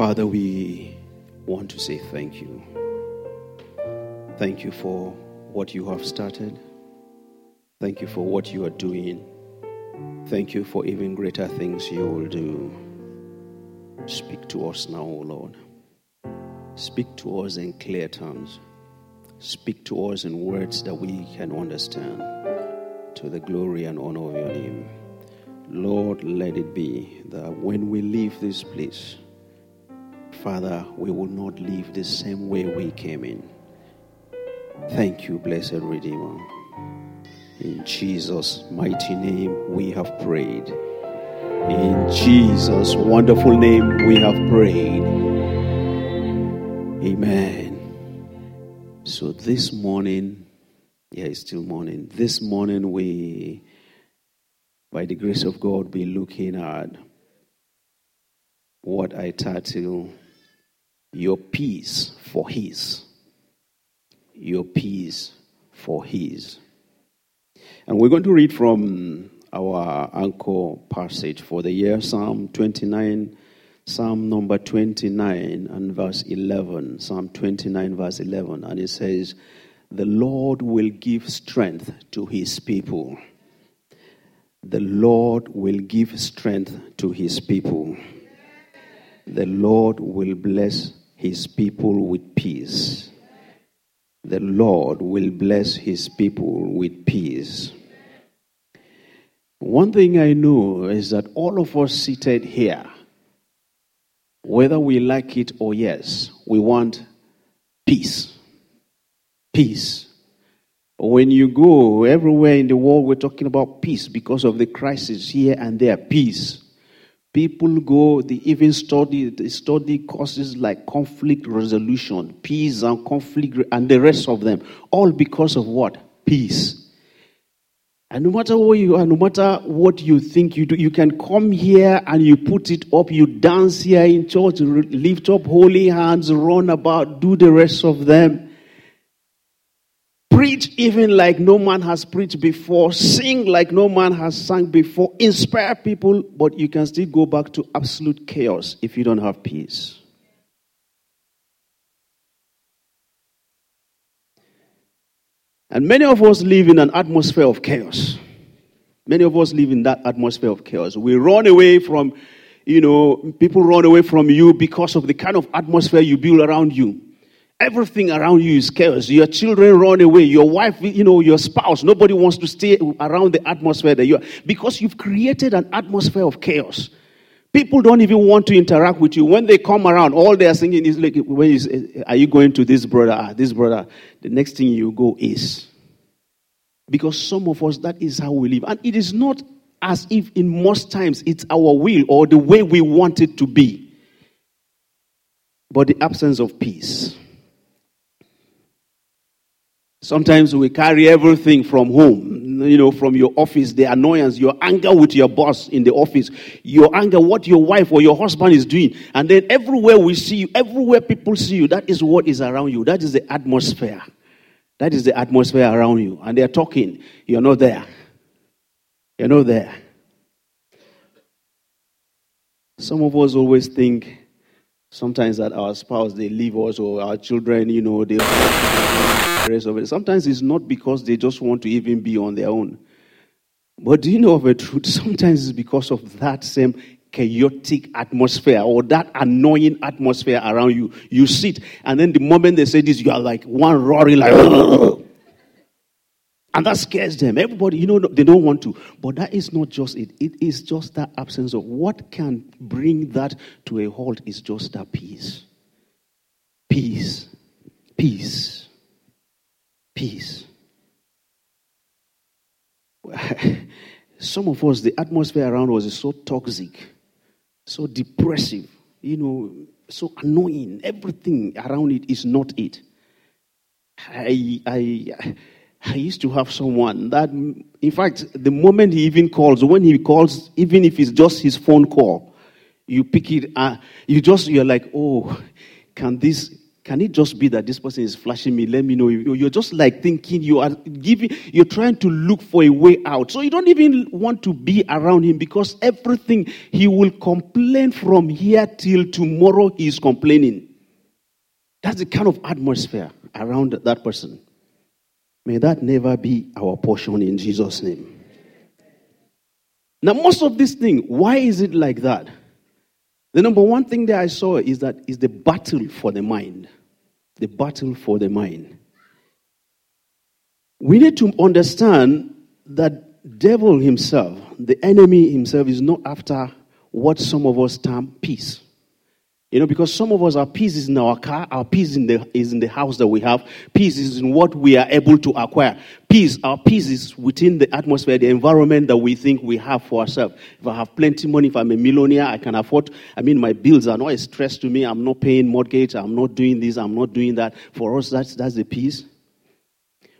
Father, we want to say thank you. Thank you for what you have started. Thank you for what you are doing. Thank you for even greater things you will do. Speak to us now, O Lord. Speak to us in clear terms. Speak to us in words that we can understand to the glory and honor of your name. Lord, let it be that when we leave this place, Father, we will not leave the same way we came in. Thank you, blessed Redeemer. In Jesus' mighty name, we have prayed. In Jesus' wonderful name, we have prayed. Amen. So this morning, yeah, it's still morning. This morning, we, by the grace of God, be looking at what I title Your Peace for His. Your Peace for His. And we're going to read from our anchor passage for the year, Psalm 29, Psalm number 29 and verse 11. Psalm 29, verse 11. And it says, The Lord will give strength to his people. The Lord will give strength to his people. The Lord will bless his people with peace. The Lord will bless his people with peace. One thing I know is that all of us seated here, whether we like it or yes, we want peace. Peace. When you go everywhere in the world, we're talking about peace because of the crisis here and there. Peace. People go, they even study, they study courses like conflict resolution, peace and conflict, and the rest of them. All because of what? Peace. And no matter where you are, no matter what you think you do, you can come here and you put it up, you dance here in church, lift up holy hands, run about, do the rest of them. Preach even like no man has preached before, sing like no man has sung before, inspire people, but you can still go back to absolute chaos if you don't have peace. And many of us live in an atmosphere of chaos. Many of us live in that atmosphere of chaos. We run away from, you know, people run away from you because of the kind of atmosphere you build around you. Everything around you is chaos. Your children run away. Your wife, you know, your spouse, nobody wants to stay around the atmosphere that you are because you've created an atmosphere of chaos. People don't even want to interact with you. When they come around, all they are singing is like, when you are you going to this brother? Ah, this brother. The next thing you go is. Because some of us, that is how we live. And it is not as if in most times it's our will or the way we want it to be, but the absence of peace. Sometimes we carry everything from home, you know, from your office, the annoyance, your anger with your boss in the office, your anger, what your wife or your husband is doing. And then everywhere we see you, everywhere people see you, that is what is around you. That is the atmosphere. That is the atmosphere around you. And they're talking. You're not there. You're not there. Some of us always think sometimes that our spouse, they leave us, or our children, you know, they rest of it. Sometimes it's not because they just want to even be on their own. But do you know of a truth? Sometimes it's because of that same chaotic atmosphere or that annoying atmosphere around you. You sit, and then the moment they say this, you are like one roaring, like, and that scares them. Everybody, you know, they don't want to. But that is not just it. It is just that absence of what can bring that to a halt is just that peace. Peace. Peace peace. Some of us, the atmosphere around us is so toxic, so depressive, you know, so annoying. Everything around it is not it. I, I, I used to have someone that, in fact, the moment he even calls, when he calls, even if it's just his phone call, you pick it, uh, you just, you're like, oh, can this can it just be that this person is flashing me? Let me know. You're just like thinking you are giving, you're trying to look for a way out. So you don't even want to be around him because everything he will complain from here till tomorrow he is complaining. That's the kind of atmosphere around that person. May that never be our portion in Jesus' name. Now, most of this thing, why is it like that? The number one thing that I saw is that is the battle for the mind. The battle for the mind. We need to understand that devil himself, the enemy himself, is not after what some of us term peace. You know, because some of us, our peace is in our car, our peace in the, is in the house that we have, peace is in what we are able to acquire. Peace, our peace is within the atmosphere, the environment that we think we have for ourselves. If I have plenty money, if I'm a millionaire, I can afford, I mean, my bills are not a stress to me. I'm not paying mortgage, I'm not doing this, I'm not doing that. For us, that's, that's the peace.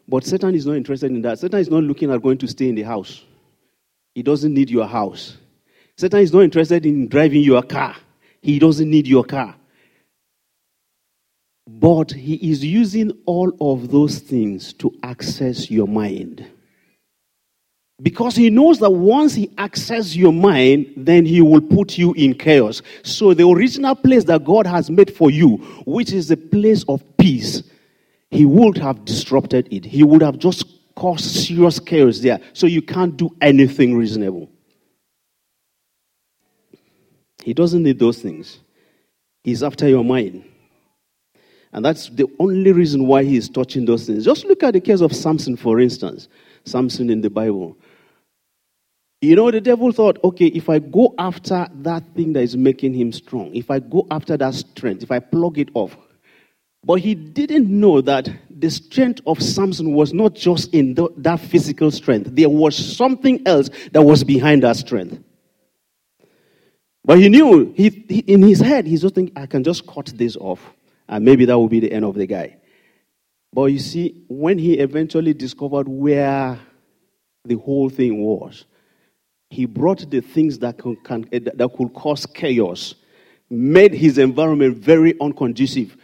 But Satan is not interested in that. Satan is not looking at going to stay in the house. He doesn't need your house. Satan is not interested in driving your car. He doesn't need your car. But he is using all of those things to access your mind. Because he knows that once he accesses your mind, then he will put you in chaos. So, the original place that God has made for you, which is a place of peace, he would have disrupted it. He would have just caused serious chaos there. So, you can't do anything reasonable. He doesn't need those things. He's after your mind. And that's the only reason why he is touching those things. Just look at the case of Samson, for instance. Samson in the Bible. You know, the devil thought, okay, if I go after that thing that is making him strong, if I go after that strength, if I plug it off. But he didn't know that the strength of Samson was not just in the, that physical strength, there was something else that was behind that strength. But he knew, he, he, in his head, he's just thinking, I can just cut this off, and maybe that will be the end of the guy. But you see, when he eventually discovered where the whole thing was, he brought the things that, can, eh, can, that could cause chaos, made his environment very unconducive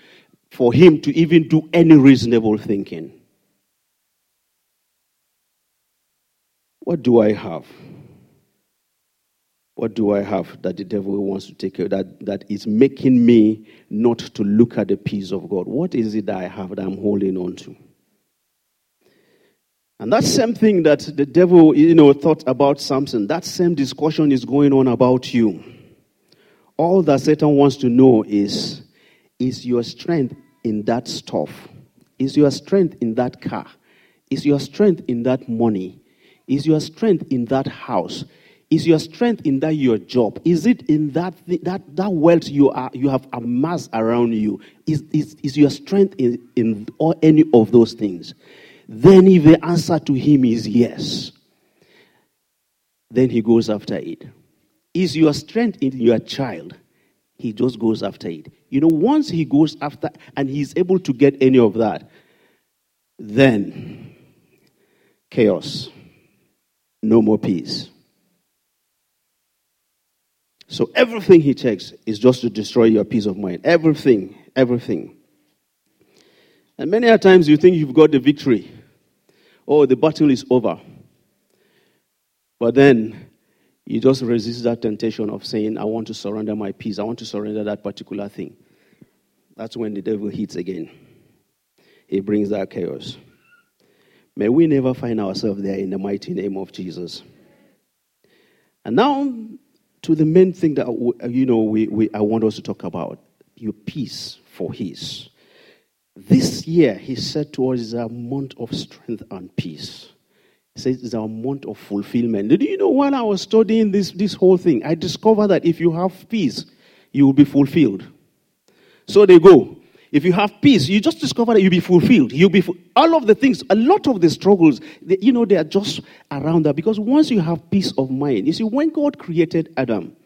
for him to even do any reasonable thinking. What do I have? What do I have that the devil wants to take that, that is making me not to look at the peace of God? What is it that I have that I'm holding on to? And that same thing that the devil, you know, thought about Samson, that same discussion is going on about you. All that Satan wants to know is, is your strength in that stuff? Is your strength in that car? Is your strength in that money? Is your strength in that house? Is your strength in that your job? Is it in that that that wealth you are you have amassed around you? Is is, is your strength in, in all, any of those things? Then if the answer to him is yes, then he goes after it. Is your strength in your child? He just goes after it. You know, once he goes after and he's able to get any of that, then chaos. No more peace. So everything he checks is just to destroy your peace of mind. Everything, everything. And many a times you think you've got the victory. Oh, the battle is over. But then you just resist that temptation of saying, I want to surrender my peace. I want to surrender that particular thing. That's when the devil hits again. He brings that chaos. May we never find ourselves there in the mighty name of Jesus. And now to the main thing that uh, you know we, we, I want us to talk about your peace for His. This year, He said to us, is a month of strength and peace. He says it's a month of fulfillment. Did you know while I was studying this, this whole thing, I discovered that if you have peace, you will be fulfilled. So they go. If you have peace, you just discover that you'll be fulfilled. You'll be fu- all of the things, a lot of the struggles, they, you know, they are just around that. Because once you have peace of mind, you see, when God created Adam,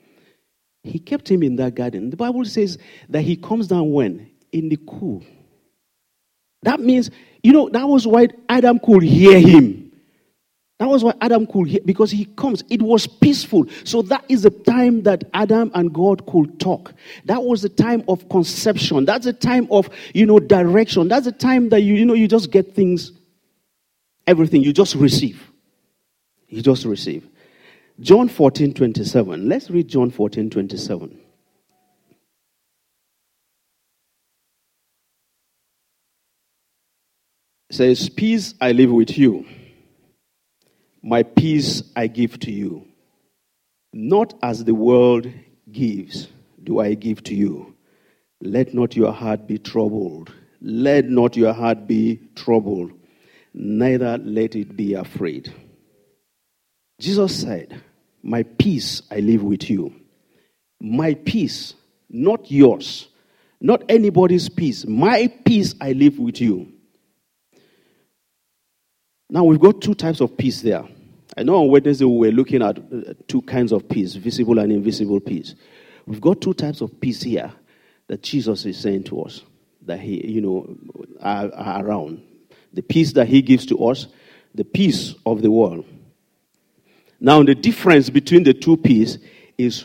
He kept him in that garden. The Bible says that He comes down when in the cool. That means, you know, that was why Adam could hear Him. That was why Adam could hear, because he comes. It was peaceful. So that is the time that Adam and God could talk. That was the time of conception. That's the time of, you know, direction. That's the time that you, you know, you just get things, everything. You just receive. You just receive. John 14, 27. Let's read John 14, 27. It says, Peace I live with you my peace I give to you. Not as the world gives, do I give to you. Let not your heart be troubled. Let not your heart be troubled, neither let it be afraid. Jesus said, My peace I live with you. My peace, not yours, not anybody's peace. My peace I live with you. Now we've got two types of peace there. I know on Wednesday we were looking at uh, two kinds of peace, visible and invisible peace. We've got two types of peace here that Jesus is saying to us that he, you know, are, are around. The peace that he gives to us, the peace of the world. Now, the difference between the two peace is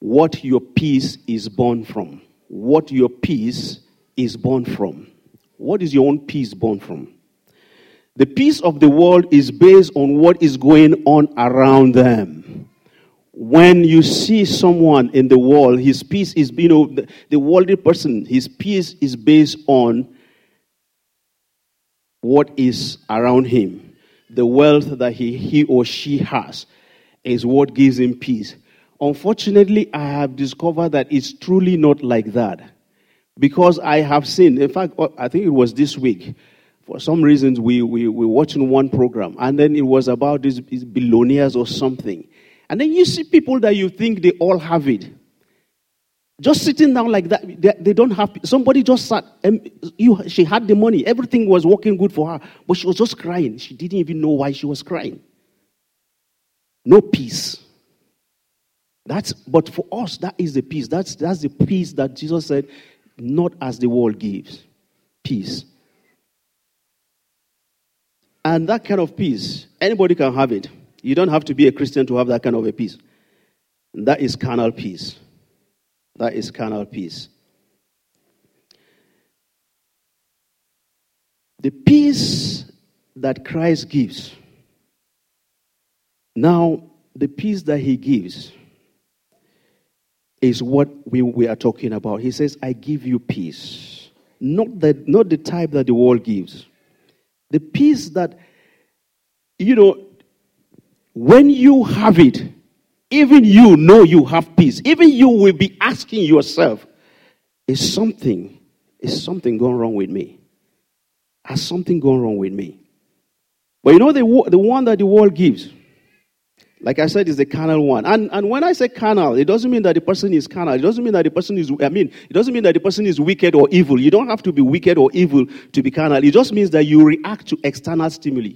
what your peace is born from. What your peace is born from. What is your own peace born from? The peace of the world is based on what is going on around them. When you see someone in the world, his peace is, you know, the, the worldly person, his peace is based on what is around him. The wealth that he, he or she has is what gives him peace. Unfortunately, I have discovered that it's truly not like that. Because I have seen, in fact, uh, I think it was this week, for some reasons, we, we, we were watching one program, and then it was about these, these billionaires or something. And then you see people that you think they all have it. Just sitting down like that, they, they don't have. Somebody just sat. And you, she had the money. Everything was working good for her, but she was just crying. She didn't even know why she was crying. No peace. That's but for us, that is the peace. That's that's the peace that Jesus said, not as the world gives. Peace. And that kind of peace, anybody can have it. You don't have to be a Christian to have that kind of a peace. That is carnal peace. That is carnal peace. The peace that Christ gives. Now, the peace that he gives is what we, we are talking about. He says, I give you peace. Not, that, not the type that the world gives. The peace that, you know, when you have it, even you know you have peace. Even you will be asking yourself, is something, is something going wrong with me? Has something gone wrong with me? But you know the, the one that the world gives, like I said, is the carnal one. And, and when I say carnal, it doesn't mean that the person is carnal. It doesn't mean that the person is, I mean, it doesn't mean that the person is wicked or evil. You don't have to be wicked or evil to be carnal. It just means that you react to external stimuli.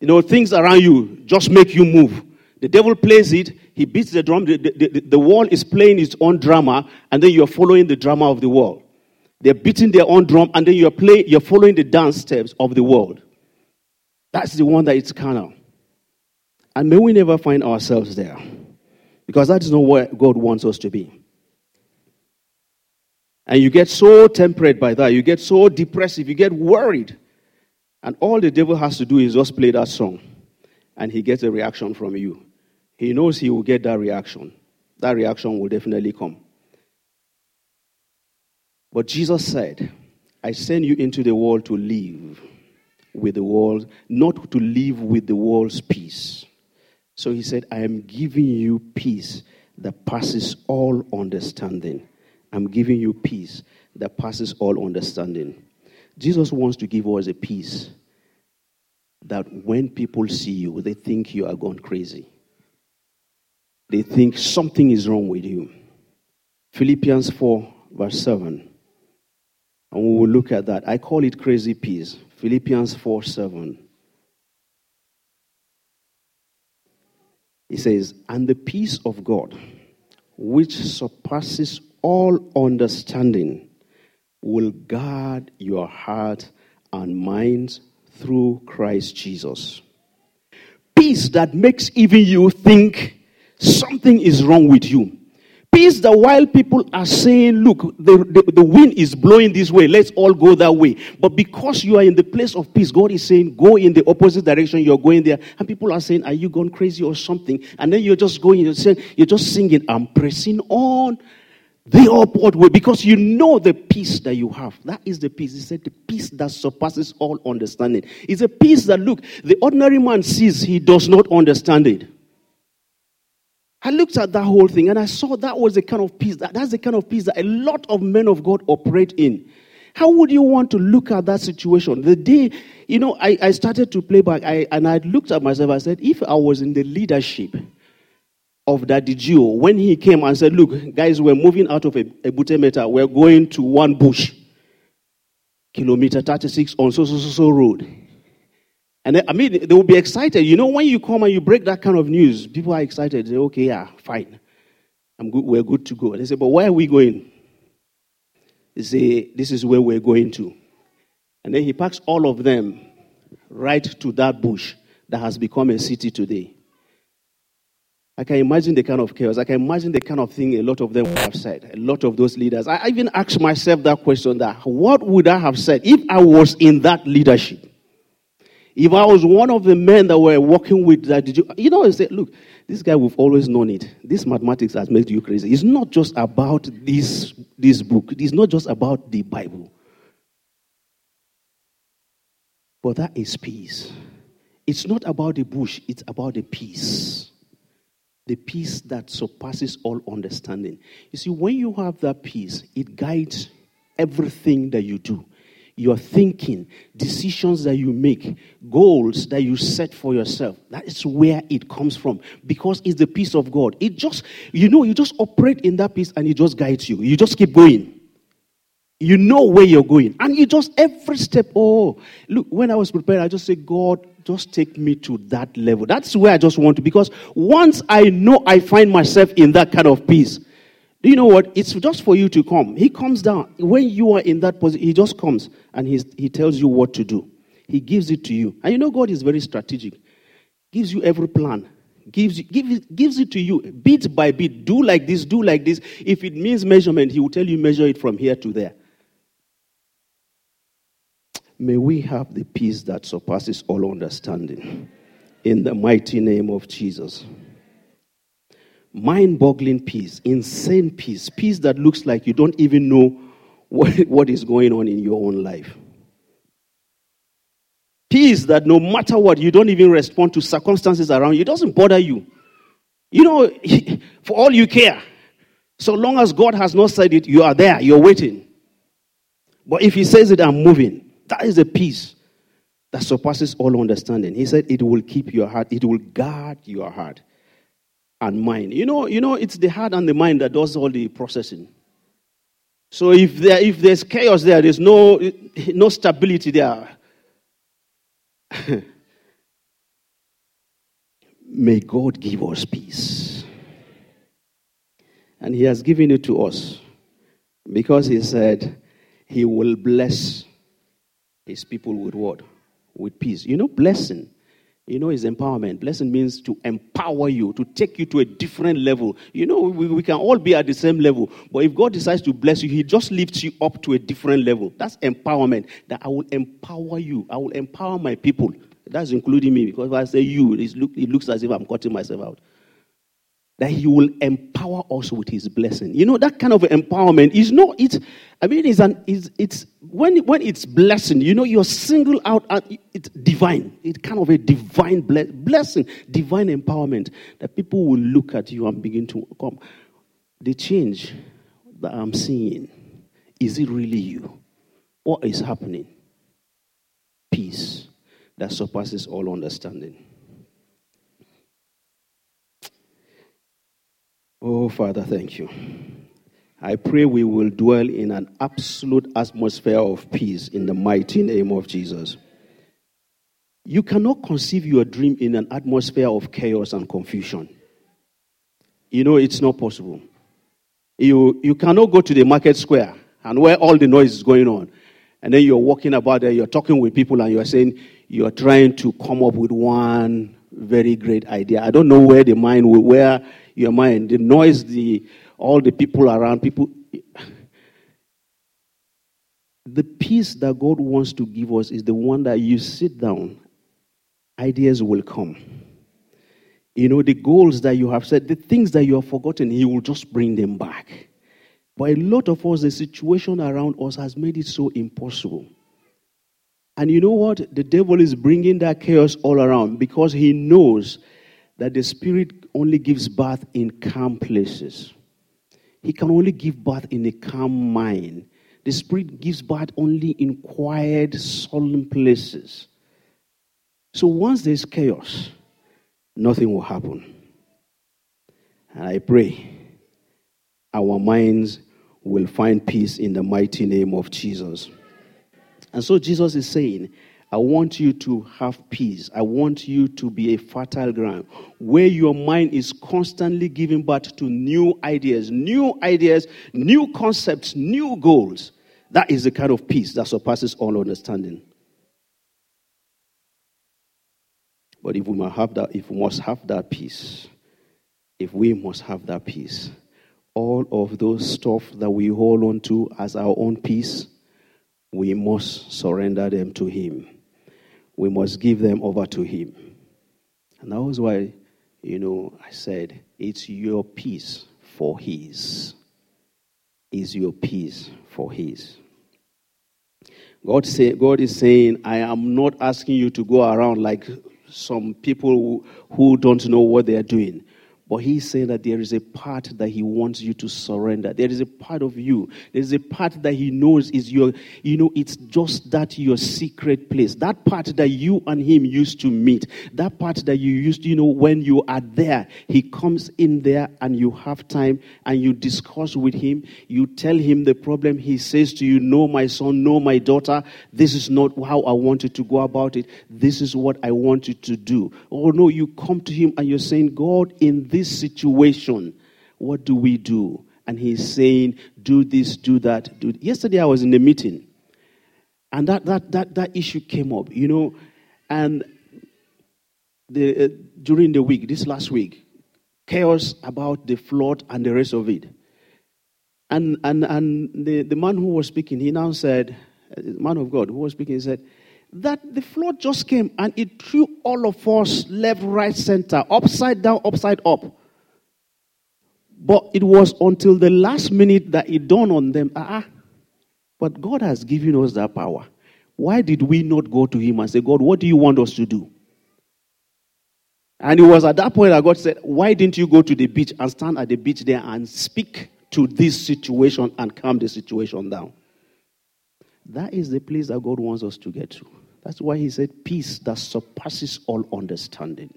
You know, things around you just make you move. The devil plays it, he beats the drum, the, the, the, the wall is playing its own drama, and then you're following the drama of the world. They're beating their own drum, and then you're, play, you're following the dance steps of the world. That's the one that is carnal. And may we never find ourselves there. Because that is not where God wants us to be. And you get so temperate by that. You get so depressive. You get worried. And all the devil has to do is just play that song. And he gets a reaction from you. He knows he will get that reaction. That reaction will definitely come. But Jesus said, I send you into the world to live with the world, not to live with the world's peace. So he said, I am giving you peace that passes all understanding. I'm giving you peace that passes all understanding. Jesus wants to give us a peace that when people see you, they think you are gone crazy. They think something is wrong with you. Philippians 4, verse 7. And we will look at that. I call it crazy peace. Philippians 4, 7. He says, And the peace of God, which surpasses all understanding, will guard your heart and minds through Christ Jesus. peace that makes even you think something is wrong with you. Peace that while people are saying, look, the, the, the, wind is blowing this way, let's all go that way. But because you are in the place of peace, God is saying, go in the opposite direction, you're going there. And people are saying, are you gone crazy or something? And then you're just going, you're, saying, you're just singing, I'm pressing on the upward way because you know the peace that you have. That is the peace. He said, the peace that surpasses all understanding. It's a peace that, look, the ordinary man sees, he does not understand it. I looked at that whole thing and I saw that was the kind of peace that that's the kind of peace that a lot of men of God operate in. How would you want to look at that situation? The day, you know, I, I started to play back I, and I looked at myself, I said, if I was in the leadership of Daddy G.O., when he came and said, Look, guys, we're moving out of a, a Meta, we're going to one bush, kilometer 36 on so so so so road. And I mean, they will be excited. You know, when you come and you break that kind of news, people are excited. They say, okay, yeah, fine. I'm good. We're good to go. They say, but where are we going? They say, this is where we're going to. And then he packs all of them right to that bush that has become a city today. I can imagine the kind of chaos. I can imagine the kind of thing a lot of them would have said. A lot of those leaders. I even asked myself that question: that what would I have said if I was in that leadership? If I was one of the men that were working with that, did you, you know, I said, look, this guy, we've always known it. This mathematics has made you crazy. It's not just about this, this book, it's not just about the Bible. But that is peace. It's not about the bush, it's about the peace. The peace that surpasses all understanding. You see, when you have that peace, it guides everything that you do your thinking, decisions that you make, goals that you set for yourself. That is where it comes from because it's the peace of God. It just, you know, you just operate in that peace and it just guides you. You just keep going. You know where you're going. And you just, every step, oh, look, when I was prepared, I just said, God, just take me to that level. That's where I just want to, because once I know I find myself in that kind of peace, do you know what? It's just for you to come. He comes down. When you are in that position, he just comes and he's, he tells you what to do. He gives it to you. And you know, God is very strategic. Gives you every plan. Gives, gives, gives it to you bit by bit. Do like this, do like this. If it means measurement, he will tell you measure it from here to there. May we have the peace that surpasses all understanding. In the mighty name of Jesus mind boggling peace, insane peace, peace that looks like you don't even know what, what is going on in your own life. Peace that no matter what, you don't even respond to circumstances around you. It doesn't bother you. You know, for all you care, so long as God has not said it, you are there, you're waiting. But if He says it, I'm moving. That is a peace that surpasses all understanding. He said it will keep your heart, it will guard your heart and mind. You know, you know, it's the heart and the mind that does all the processing. So if there if there's chaos there, there's no no stability there. May God give us peace. And He has given it to us because He said He will bless His people with what? With peace. You know, blessing you know, is empowerment. Blessing means to empower you, to take you to a different level. You know, we, we can all be at the same level, but if God decides to bless you, He just lifts you up to a different level. That's empowerment. That I will empower you, I will empower my people. That's including me, because if I say you, look, it looks as if I'm cutting myself out that he will empower us with his blessing. You know, that kind of empowerment is not it. I mean, it's an it's, it's when when it's blessing, you know, you're singled out it's divine. It's kind of a divine blessing, divine empowerment that people will look at you and begin to come. The change that I'm seeing, is it really you? What is happening? Peace that surpasses all understanding. Oh, Father, thank you. I pray we will dwell in an absolute atmosphere of peace in the mighty name of Jesus. You cannot conceive your dream in an atmosphere of chaos and confusion. You know, it's not possible. You, you cannot go to the market square and where all the noise is going on, and then you're walking about there, you're talking with people, and you're saying you're trying to come up with one very great idea. I don't know where the mind will, where your mind, the noise, the all the people around, people. The peace that God wants to give us is the one that you sit down, ideas will come. You know, the goals that you have set, the things that you have forgotten, He will just bring them back. But a lot of us, the situation around us has made it so impossible. And you know what? The devil is bringing that chaos all around because he knows that the spirit only gives birth in calm places. He can only give birth in a calm mind. The spirit gives birth only in quiet, solemn places. So once there's chaos, nothing will happen. And I pray our minds will find peace in the mighty name of Jesus. And so Jesus is saying, I want you to have peace. I want you to be a fertile ground where your mind is constantly giving birth to new ideas, new ideas, new concepts, new goals. That is the kind of peace that surpasses all understanding. But if we must have that, if we must have that peace, if we must have that peace, all of those stuff that we hold on to as our own peace, we must surrender them to Him. We must give them over to Him. And that was why, you know, I said, it's your peace for His. Is your peace for His. God, say, God is saying, I am not asking you to go around like some people who, who don't know what they are doing. But he's saying that there is a part that he wants you to surrender. There is a part of you. There is a part that he knows is your, you know, it's just that your secret place. That part that you and him used to meet. That part that you used you know, when you are there, he comes in there and you have time and you discuss with him. You tell him the problem. He says to you, No, my son, no, my daughter, this is not how I wanted to go about it. This is what I want you to do. Oh, no, you come to him and you're saying, God, in this this situation, what do we do? And he's saying, do this, do that, do. Yesterday I was in a meeting, and that that that that issue came up, you know, and the uh, during the week, this last week, chaos about the flood and the rest of it. And and and the, the man who was speaking, he now said, uh, man of God who was speaking, he said, that the flood just came and it threw all of us left, right, center, upside down, upside up. But it was until the last minute that it dawned on them, ah, but God has given us that power. Why did we not go to Him and say, God, what do you want us to do? And it was at that point that God said, Why didn't you go to the beach and stand at the beach there and speak to this situation and calm the situation down? That is the place that God wants us to get to. That's why He said, Peace that surpasses all understanding.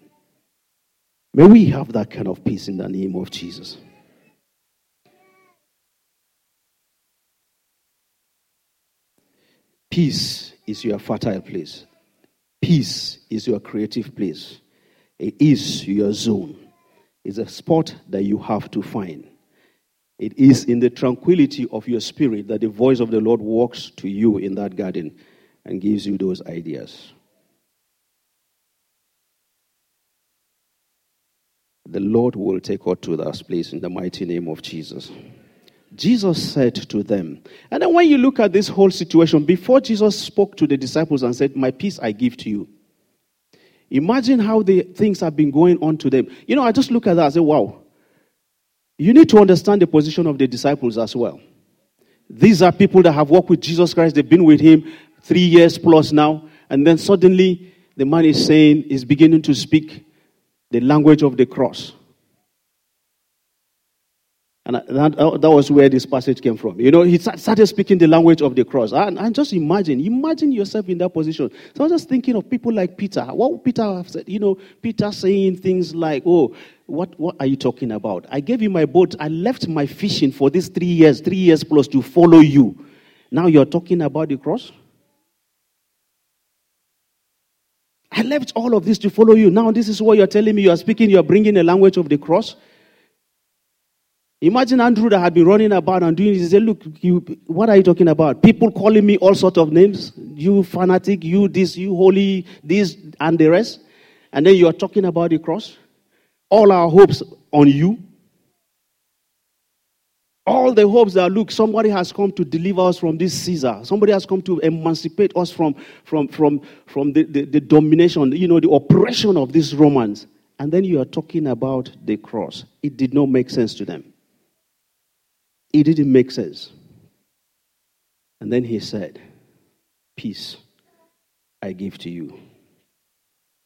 May we have that kind of peace in the name of Jesus. Peace is your fertile place. Peace is your creative place. It is your zone. It's a spot that you have to find. It is in the tranquility of your spirit that the voice of the Lord walks to you in that garden and gives you those ideas. The Lord will take us to that place in the mighty name of Jesus. Jesus said to them. And then when you look at this whole situation, before Jesus spoke to the disciples and said, My peace I give to you. Imagine how the things have been going on to them. You know, I just look at that and say, Wow. You need to understand the position of the disciples as well. These are people that have walked with Jesus Christ, they've been with him three years plus now, and then suddenly the man is saying, is beginning to speak the language of the cross. And that, uh, that was where this passage came from. You know, he started speaking the language of the cross. And, and just imagine, imagine yourself in that position. So I was just thinking of people like Peter. What would Peter have said? You know, Peter saying things like, oh, what, what are you talking about? I gave you my boat. I left my fishing for these three years, three years plus to follow you. Now you're talking about the cross? I left all of this to follow you. Now this is what you're telling me. You are speaking, you are bringing the language of the cross. Imagine Andrew that had been running about and doing this. He said, Look, you, what are you talking about? People calling me all sorts of names. You fanatic, you this, you holy, this, and the rest. and then you are talking about the cross? All our hopes on you? All the hopes that look, somebody has come to deliver us from this Caesar. Somebody has come to emancipate us from, from, from, from the, the, the domination, you know, the oppression of these Romans. And then you are talking about the cross. It did not make sense to them. It didn't make sense. And then he said, Peace I give to you.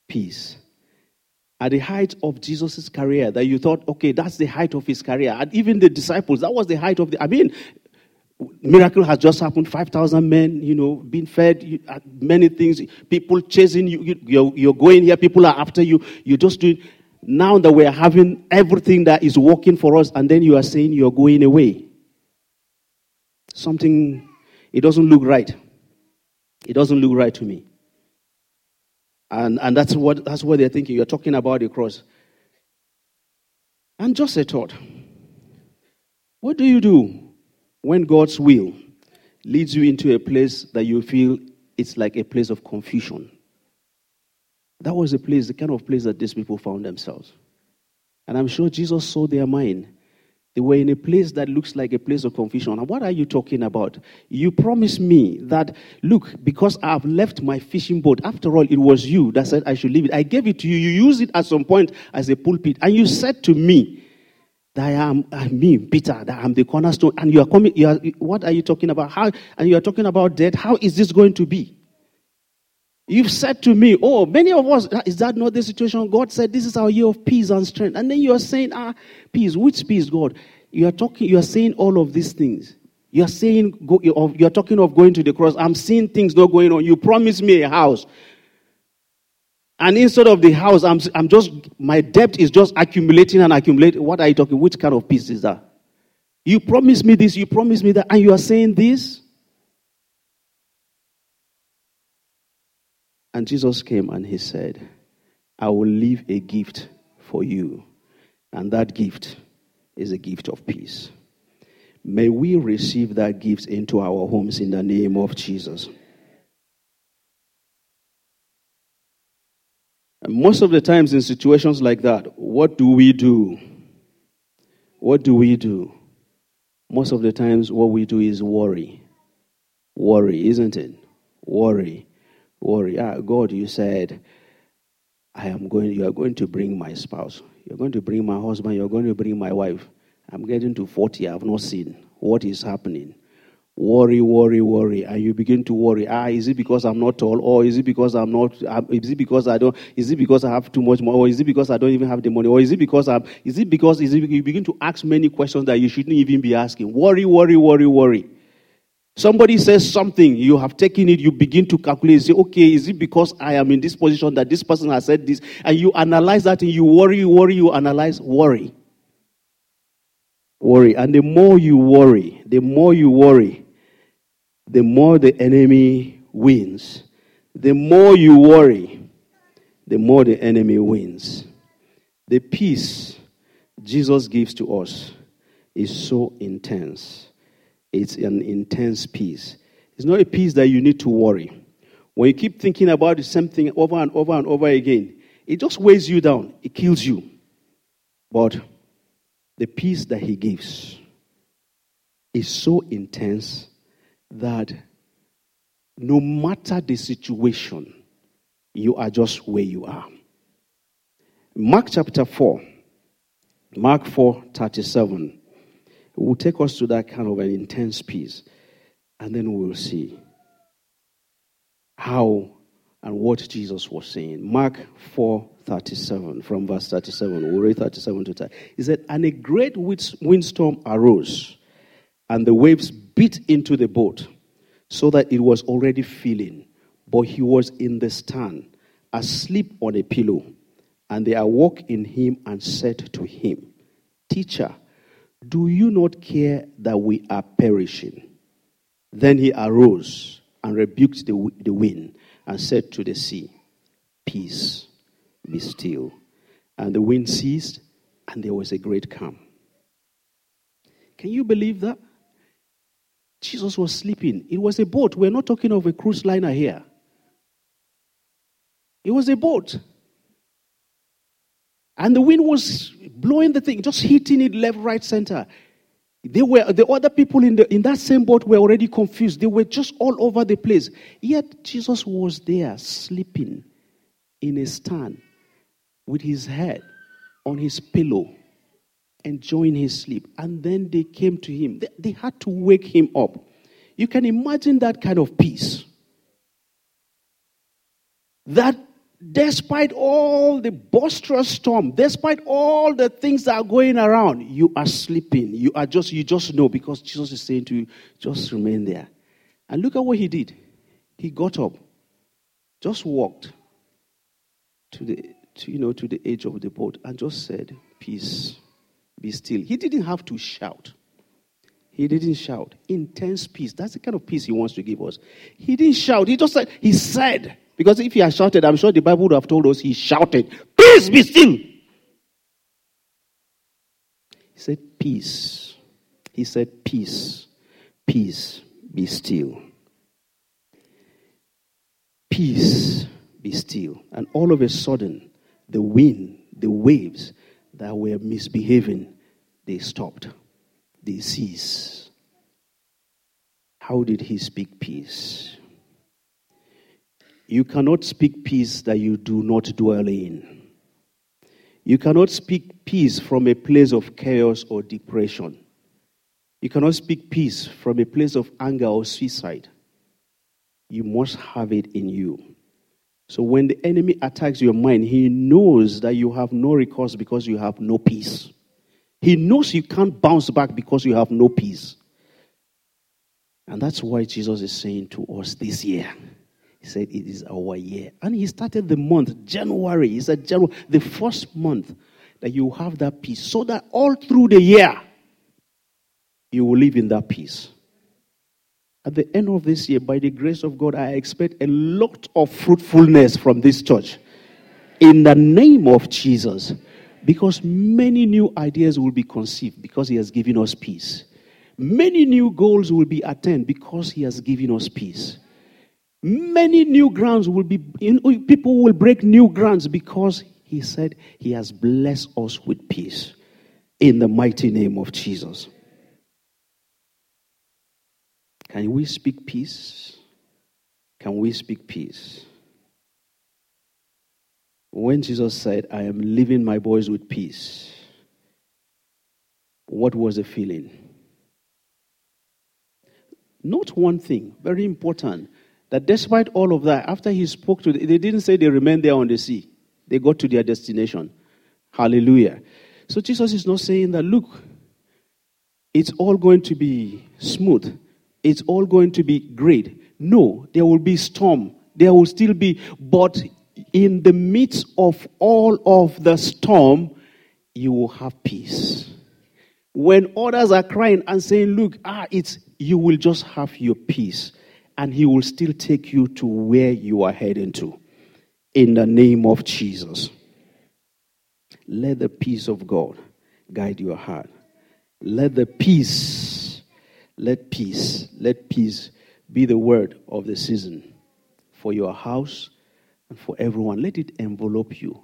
Peace. At the height of Jesus' career, that you thought, okay, that's the height of his career. And even the disciples, that was the height of the. I mean, miracle has just happened 5,000 men, you know, being fed, uh, many things, people chasing you. You're, you're going here, people are after you. You're just doing. Now that we're having everything that is working for us, and then you are saying you're going away. Something, it doesn't look right. It doesn't look right to me. And, and that's, what, that's what they're thinking. You're talking about the cross. And just a thought. What do you do when God's will leads you into a place that you feel it's like a place of confusion? That was a place, the kind of place that these people found themselves. And I'm sure Jesus saw their mind. They were in a place that looks like a place of confusion. And what are you talking about? You promised me that, look, because I've left my fishing boat, after all, it was you that said I should leave it. I gave it to you. You used it at some point as a pulpit. And you said to me that I am I'm me, Peter, that I'm the cornerstone. And you are coming, you are, what are you talking about? How, and you are talking about death. How is this going to be? You've said to me, oh, many of us, is that not the situation? God said, this is our year of peace and strength. And then you are saying, ah, peace. Which peace, God? You are talking, you are saying all of these things. You are saying, go, you are talking of going to the cross. I'm seeing things not going on. You promised me a house. And instead of the house, I'm, I'm just, my debt is just accumulating and accumulating. What are you talking? Which kind of peace is that? You promised me this, you promised me that, and you are saying this? And Jesus came and he said, I will leave a gift for you. And that gift is a gift of peace. May we receive that gift into our homes in the name of Jesus. And most of the times in situations like that, what do we do? What do we do? Most of the times, what we do is worry. Worry, isn't it? Worry worry. Ah, God, you said, I am going, you are going to bring my spouse. You're going to bring my husband. You're going to bring my wife. I'm getting to 40. I have not seen what is happening. Worry, worry, worry. And you begin to worry. Ah, is it because I'm not tall? Or is it because I'm not, is it because I don't, is it because I have too much money? Or is it because I don't even have the money? Or is it because I'm, is it because, is it, you begin to ask many questions that you shouldn't even be asking. Worry, worry, worry, worry. Somebody says something, you have taken it, you begin to calculate, say, okay, is it because I am in this position that this person has said this? And you analyze that and you worry, you worry, you analyze, worry. Worry. And the more you worry, the more you worry, the more the enemy wins. The more you worry, the more the enemy wins. The peace Jesus gives to us is so intense it's an intense peace. It's not a peace that you need to worry. When you keep thinking about the same thing over and over and over again, it just weighs you down, it kills you. But the peace that He gives is so intense that no matter the situation, you are just where you are. Mark chapter 4, Mark 4 37 will take us to that kind of an intense peace. And then we'll see how and what Jesus was saying. Mark 4 37, from verse 37. We'll read 37 to 10. He said, And a great windstorm arose, and the waves beat into the boat, so that it was already filling. But he was in the stand, asleep on a pillow. And they awoke in him and said to him, Teacher, do you not care that we are perishing? Then he arose and rebuked the, the wind and said to the sea, Peace, be still. And the wind ceased, and there was a great calm. Can you believe that? Jesus was sleeping. It was a boat. We're not talking of a cruise liner here. It was a boat. And the wind was blowing the thing, just hitting it left, right, center. They were the other people in the in that same boat were already confused. They were just all over the place. Yet Jesus was there sleeping in a stand with his head on his pillow, enjoying his sleep. And then they came to him. They, they had to wake him up. You can imagine that kind of peace. That despite all the boisterous storm, despite all the things that are going around, you are sleeping. You are just you just know because Jesus is saying to you, just remain there. And look at what he did. He got up, just walked to the to, you know to the edge of the boat and just said, Peace, be still. He didn't have to shout. He didn't shout. Intense peace. That's the kind of peace he wants to give us. He didn't shout. He just said, he said, because if he had shouted, I'm sure the Bible would have told us he shouted, Peace be still. He said, Peace. He said, Peace. Peace be still. Peace be still. And all of a sudden, the wind, the waves that were misbehaving, they stopped. They ceased. How did he speak peace? You cannot speak peace that you do not dwell in. You cannot speak peace from a place of chaos or depression. You cannot speak peace from a place of anger or suicide. You must have it in you. So when the enemy attacks your mind, he knows that you have no recourse because you have no peace. He knows you can't bounce back because you have no peace. And that's why Jesus is saying to us this year he said, It is our year. And he started the month, January. He said, January, the first month that you have that peace, so that all through the year, you will live in that peace. At the end of this year, by the grace of God, I expect a lot of fruitfulness from this church. In the name of Jesus. Because many new ideas will be conceived because He has given us peace. Many new goals will be attained because He has given us peace. Many new grounds will be, people will break new grounds because he said he has blessed us with peace in the mighty name of Jesus. Can we speak peace? Can we speak peace? When Jesus said, I am leaving my boys with peace, what was the feeling? Not one thing, very important. That despite all of that, after he spoke to them, they didn't say they remained there on the sea. They got to their destination. Hallelujah. So Jesus is not saying that, look, it's all going to be smooth. It's all going to be great. No, there will be storm. There will still be, but in the midst of all of the storm, you will have peace. When others are crying and saying, look, ah, it's, you will just have your peace and He will still take you to where you are heading to. In the name of Jesus. Let the peace of God guide your heart. Let the peace, let peace, let peace be the word of the season for your house and for everyone. Let it envelope you.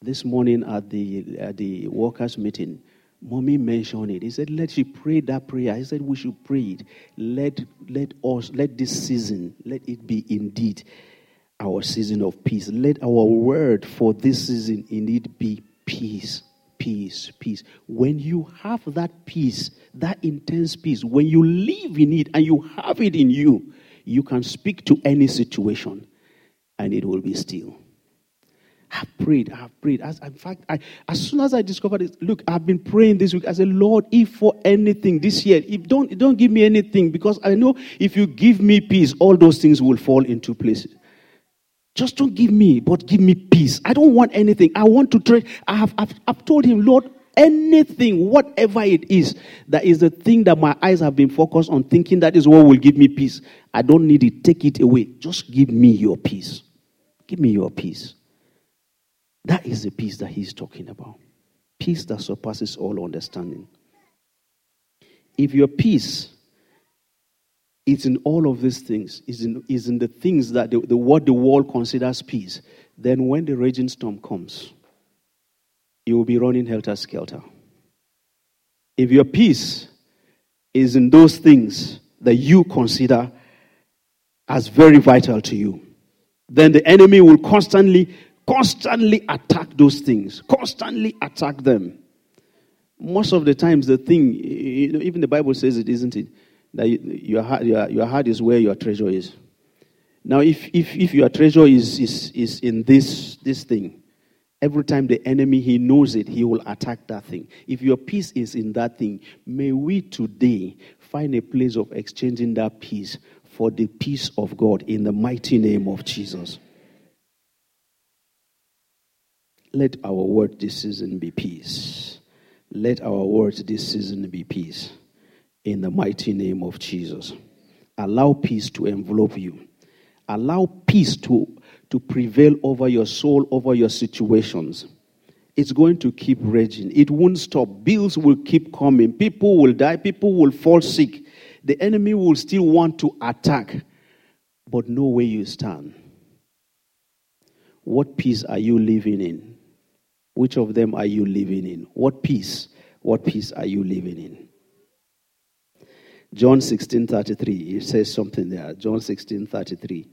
This morning at the, at the workers' meeting, Mommy mentioned it. He said, Let she pray that prayer. He said, We should pray it. Let, let us, let this season, let it be indeed our season of peace. Let our word for this season indeed be peace, peace, peace. When you have that peace, that intense peace, when you live in it and you have it in you, you can speak to any situation and it will be still. I've prayed, I've prayed. As, in fact, I, as soon as I discovered it, look, I've been praying this week. I said, Lord, if for anything this year, if don't don't give me anything, because I know if you give me peace, all those things will fall into place. Just don't give me, but give me peace. I don't want anything. I want to trade. I have I've, I've told him, Lord, anything, whatever it is, that is the thing that my eyes have been focused on, thinking that is what will give me peace. I don't need it. Take it away. Just give me your peace. Give me your peace. That is the peace that he's talking about. Peace that surpasses all understanding. If your peace is in all of these things, is in, is in the things that the, the, what the world considers peace, then when the raging storm comes, you will be running helter skelter. If your peace is in those things that you consider as very vital to you, then the enemy will constantly, constantly attack those things, constantly attack them. Most of the times, the thing, you know, even the Bible says it, isn't it? That your heart, your, your heart is where your treasure is. Now, if, if, if your treasure is, is, is in this, this thing, every time the enemy, he knows it, he will attack that thing. If your peace is in that thing, may we today find a place of exchanging that peace for the peace of God in the mighty name of Jesus. Let our word this season be peace. Let our words this season be peace in the mighty name of Jesus. Allow peace to envelop you. Allow peace to, to prevail over your soul, over your situations. It's going to keep raging. It won't stop. Bills will keep coming. People will die. People will fall sick. The enemy will still want to attack, but know where you stand. What peace are you living in? Which of them are you living in? What peace? What peace are you living in? John 16 33, he says something there. John 16 33.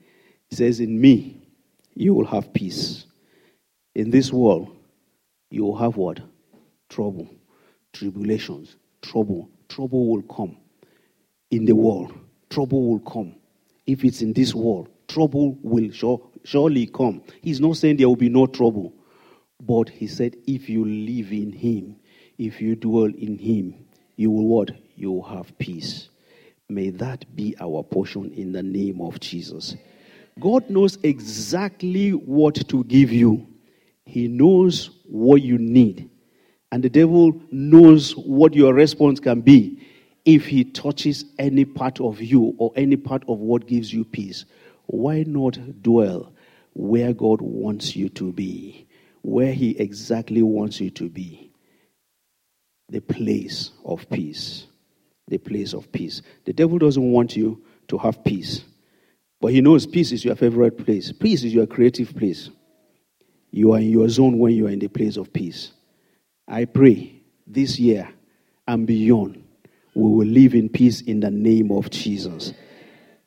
He says, In me, you will have peace. In this world, you will have what? Trouble, tribulations, trouble. Trouble will come in the world. Trouble will come. If it's in this world, trouble will sure, surely come. He's not saying there will be no trouble. But he said, if you live in him, if you dwell in him, you will what? You will have peace. May that be our portion in the name of Jesus. God knows exactly what to give you. He knows what you need. And the devil knows what your response can be if he touches any part of you or any part of what gives you peace. Why not dwell where God wants you to be? Where he exactly wants you to be? The place of peace. The place of peace. The devil doesn't want you to have peace. But he knows peace is your favorite place. Peace is your creative place. You are in your zone when you are in the place of peace. I pray this year and beyond, we will live in peace in the name of Jesus.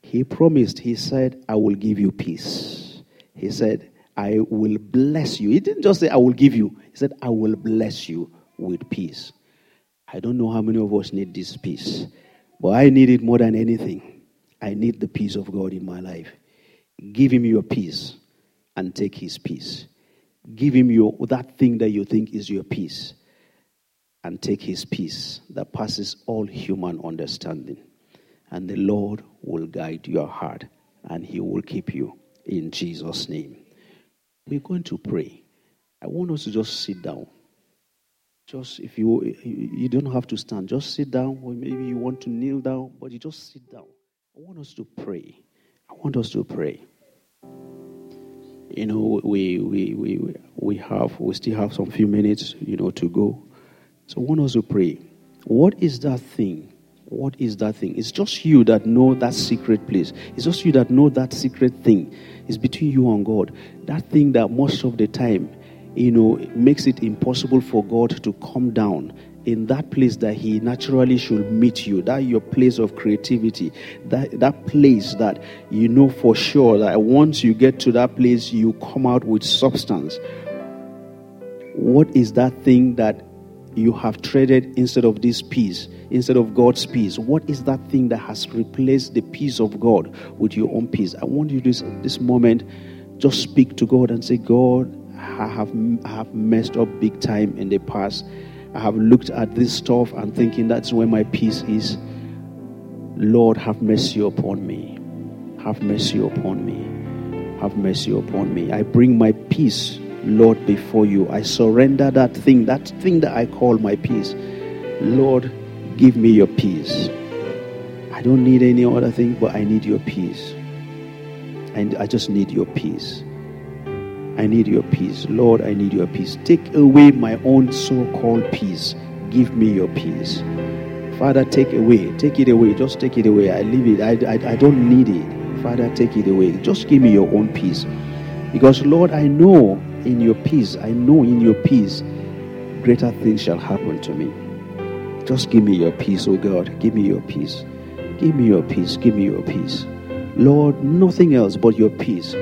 He promised, He said, I will give you peace. He said, I will bless you. He didn't just say, I will give you, He said, I will bless you with peace. I don't know how many of us need this peace, but I need it more than anything. I need the peace of God in my life. Give him your peace and take his peace. Give him your that thing that you think is your peace and take his peace that passes all human understanding. And the Lord will guide your heart and he will keep you in Jesus' name. We're going to pray. I want us to just sit down. Just if you you don't have to stand, just sit down, or maybe you want to kneel down, but you just sit down. I want us to pray. I want us to pray. You know, we, we, we, we have, we still have some few minutes, you know, to go. So I want us to pray. What is that thing? What is that thing? It's just you that know that secret place. It's just you that know that secret thing. It's between you and God. That thing that most of the time, you know, makes it impossible for God to come down in that place that he naturally should meet you that your place of creativity that that place that you know for sure that once you get to that place you come out with substance what is that thing that you have traded instead of this peace instead of god's peace what is that thing that has replaced the peace of god with your own peace i want you this this moment just speak to god and say god i have I have messed up big time in the past I have looked at this stuff and thinking that's where my peace is. Lord, have mercy upon me. Have mercy upon me. Have mercy upon me. I bring my peace, Lord, before you. I surrender that thing, that thing that I call my peace. Lord, give me your peace. I don't need any other thing, but I need your peace. And I just need your peace. I need your peace. Lord, I need your peace. Take away my own so called peace. Give me your peace. Father, take away. Take it away. Just take it away. I leave it. I, I, I don't need it. Father, take it away. Just give me your own peace. Because, Lord, I know in your peace, I know in your peace greater things shall happen to me. Just give me your peace, oh God. Give me your peace. Give me your peace. Give me your peace. Lord, nothing else but your peace.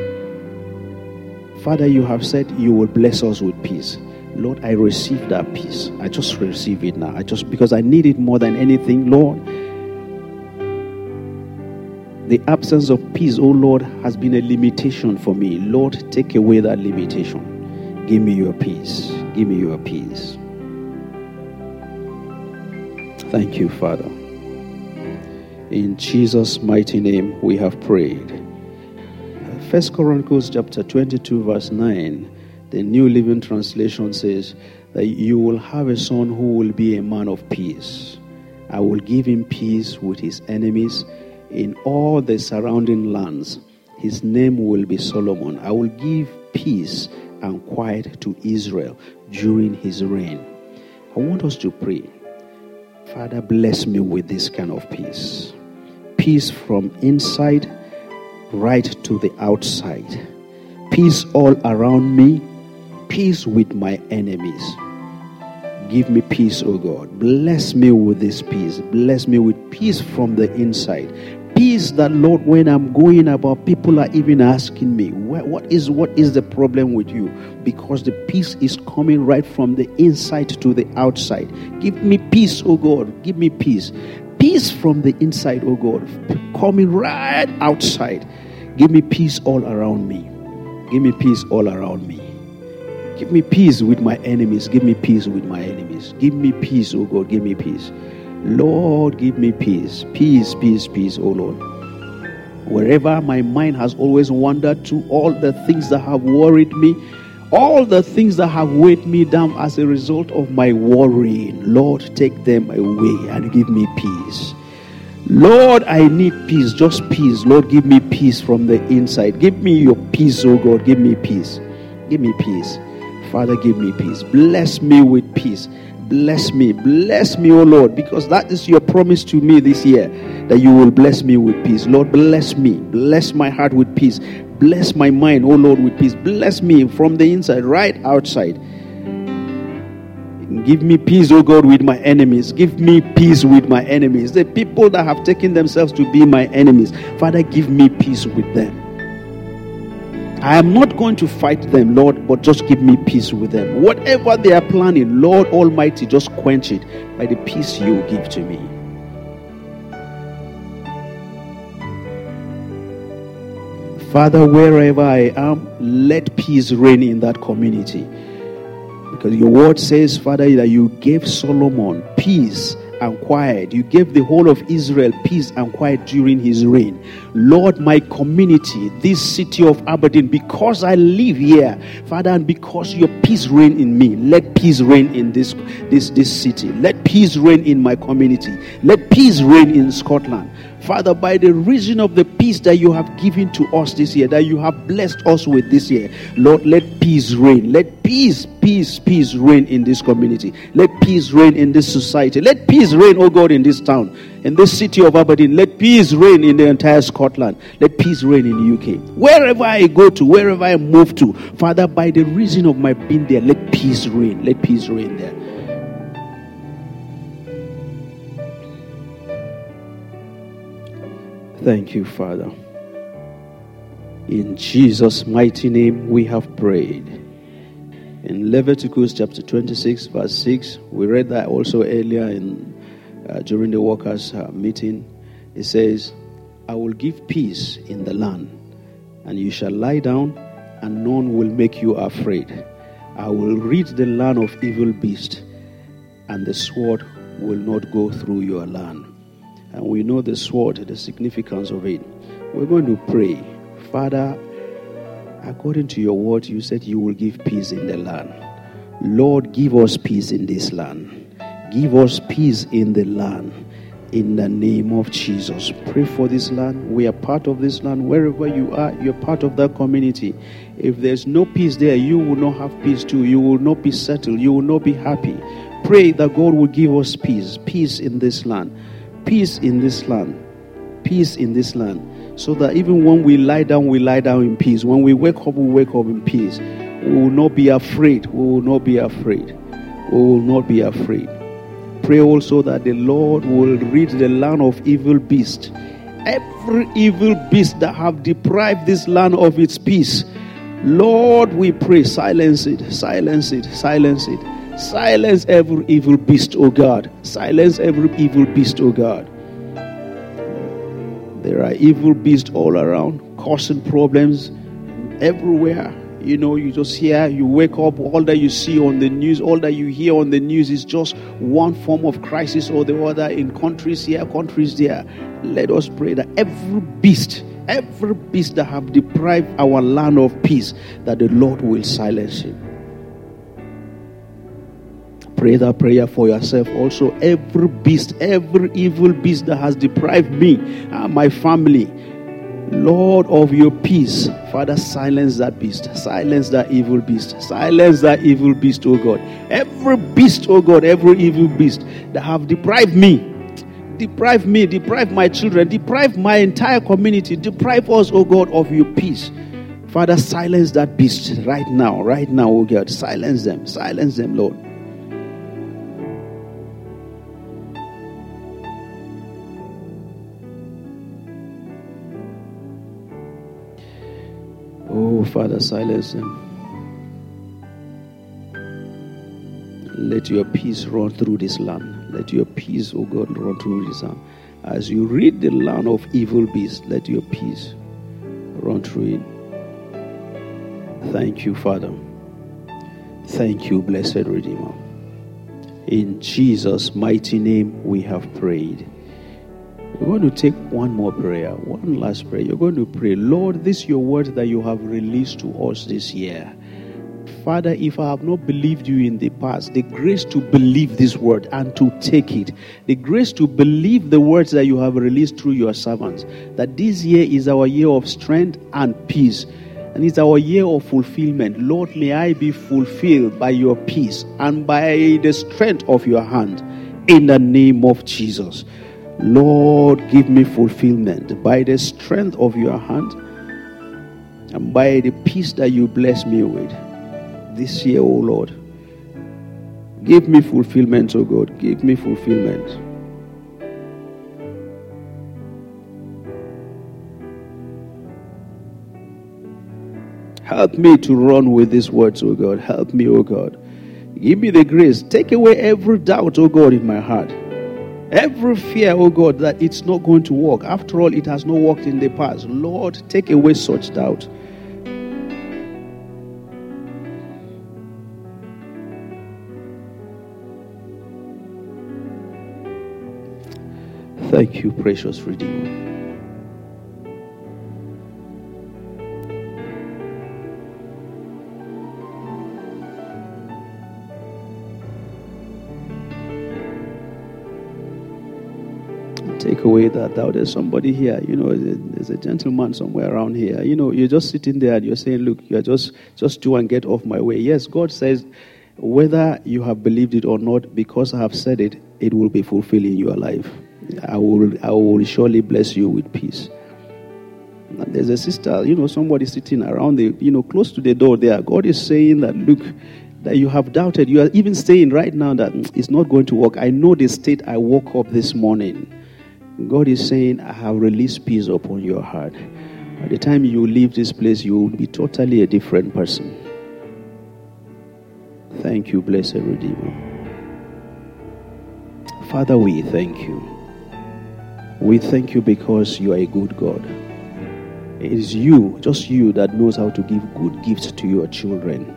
Father, you have said you will bless us with peace. Lord, I receive that peace. I just receive it now. I just because I need it more than anything, Lord. The absence of peace, oh Lord, has been a limitation for me. Lord, take away that limitation. Give me your peace. Give me your peace. Thank you, Father. In Jesus' mighty name we have prayed. First Chronicles chapter 22, verse 9, the New Living Translation says that you will have a son who will be a man of peace. I will give him peace with his enemies in all the surrounding lands. His name will be Solomon. I will give peace and quiet to Israel during his reign. I want us to pray Father, bless me with this kind of peace. Peace from inside right to the outside. Peace all around me. Peace with my enemies. Give me peace, O God. Bless me with this peace. Bless me with peace from the inside peace that lord when i'm going about people are even asking me what is what is the problem with you? Because the peace is coming right from the inside to the outside. Give me peace oh god. Give me peace. Peace from the inside oh god coming right outside. Give me peace all around me. Give me peace all around me. Give me peace with my enemies. Give me peace with my enemies. Give me peace oh god. Give me peace Lord, give me peace. Peace, peace, peace, oh Lord. Wherever my mind has always wandered to, all the things that have worried me, all the things that have weighed me down as a result of my worrying, Lord, take them away and give me peace. Lord, I need peace, just peace. Lord, give me peace from the inside. Give me your peace, oh God. Give me peace. Give me peace. Father, give me peace. Bless me with peace. Bless me, bless me, O Lord, because that is your promise to me this year that you will bless me with peace. Lord, bless me, bless my heart with peace, bless my mind, O Lord, with peace. Bless me from the inside, right outside. Give me peace, O God, with my enemies. Give me peace with my enemies. The people that have taken themselves to be my enemies. Father, give me peace with them. I am not going to fight them, Lord, but just give me peace with them. Whatever they are planning, Lord Almighty, just quench it by the peace you give to me. Father, wherever I am, let peace reign in that community. Because your word says, Father, that you gave Solomon peace and quiet. You gave the whole of Israel peace and quiet during his reign. Lord, my community, this city of Aberdeen, because I live here, Father, and because your peace reign in me, let peace reign in this, this, this city. Let peace reign in my community. Let peace reign in Scotland. Father, by the reason of the peace that you have given to us this year, that you have blessed us with this year, Lord, let peace reign. Let peace, peace, peace reign in this community. Let peace reign in this society. Let peace reign, oh God, in this town, in this city of Aberdeen. Let peace reign in the entire Scotland. Let peace reign in the UK. Wherever I go to, wherever I move to, Father, by the reason of my being there, let peace reign. Let peace reign there. Thank you, Father. In Jesus' mighty name we have prayed. In Leviticus chapter 26, verse 6, we read that also earlier in uh, during the workers' uh, meeting. It says, I will give peace in the land, and you shall lie down, and none will make you afraid. I will rid the land of evil beasts, and the sword will not go through your land and we know the sword, the significance of it. We're going to pray, Father, according to your word, you said you will give peace in the land. Lord, give us peace in this land. Give us peace in the land. In the name of Jesus. Pray for this land. We are part of this land. Wherever you are, you're part of that community. If there's no peace there, you will not have peace too. You will not be settled. You will not be happy. Pray that God will give us peace. Peace in this land peace in this land. Peace in this land. So that even when we lie down, we lie down in peace. When we wake up, we wake up in peace. We will not be afraid. We will not be afraid. We will not be afraid. Pray also that the Lord will rid the land of evil beasts. Every evil beast that have deprived this land of its peace. Lord, we pray, silence it, silence it, silence it. Silence every evil beast, O God. Silence every evil beast, O God. There are evil beasts all around, causing problems everywhere. You know, you just hear, you wake up, all that you see on the news, all that you hear on the news is just one form of crisis or the other in countries here, countries there. Let us pray that every beast, every beast that have deprived our land of peace, that the Lord will silence him. Pray that prayer for yourself also. Every beast, every evil beast that has deprived me and my family, Lord of your peace, Father, silence that beast, silence that evil beast, silence that evil beast, oh God. Every beast, oh God, every evil beast that have deprived me, deprive me, deprive my children, deprive my entire community, deprive us, oh God, of your peace. Father, silence that beast right now, right now, oh God. Silence them, silence them, Lord. Oh, Father, silence them. Um, let your peace run through this land. Let your peace, oh God, run through this land. As you rid the land of evil beasts, let your peace run through it. Thank you, Father. Thank you, blessed Redeemer. In Jesus' mighty name we have prayed. We're going to take one more prayer, one last prayer. You're going to pray, Lord, this your word that you have released to us this year. Father, if I have not believed you in the past, the grace to believe this word and to take it, the grace to believe the words that you have released through your servants, that this year is our year of strength and peace, and it's our year of fulfillment. Lord, may I be fulfilled by your peace and by the strength of your hand in the name of Jesus. Lord, give me fulfillment by the strength of your hand and by the peace that you bless me with this year, O oh Lord. Give me fulfillment, O oh God. Give me fulfillment. Help me to run with these words, O oh God. Help me, O God. Give me the grace. Take away every doubt, O God, in my heart. Every fear, oh God, that it's not going to work. After all, it has not worked in the past. Lord, take away such doubt. Thank you, precious Redeemer. Take away that doubt. There's somebody here, you know, there's a gentleman somewhere around here. You know, you're just sitting there and you're saying, Look, you're just just do and get off my way. Yes, God says, whether you have believed it or not, because I have said it, it will be fulfilled in your life. I will I will surely bless you with peace. And there's a sister, you know, somebody sitting around the, you know, close to the door there. God is saying that, look, that you have doubted. You are even saying right now that it's not going to work. I know the state I woke up this morning. God is saying, I have released peace upon your heart. By the time you leave this place, you will be totally a different person. Thank you, blessed Redeemer. Father, we thank you. We thank you because you are a good God. It is you, just you, that knows how to give good gifts to your children.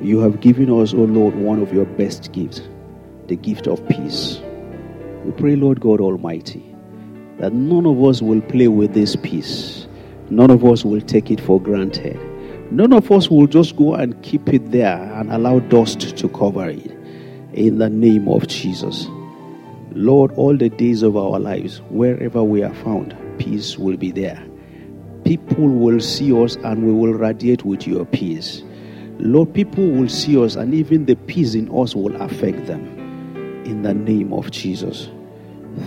You have given us, O oh Lord, one of your best gifts, the gift of peace. We pray, Lord God Almighty, that none of us will play with this peace. None of us will take it for granted. None of us will just go and keep it there and allow dust to cover it. In the name of Jesus. Lord, all the days of our lives, wherever we are found, peace will be there. People will see us and we will radiate with your peace. Lord, people will see us and even the peace in us will affect them. In the name of Jesus.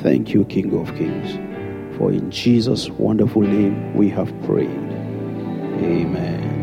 Thank you, King of Kings. For in Jesus' wonderful name we have prayed. Amen.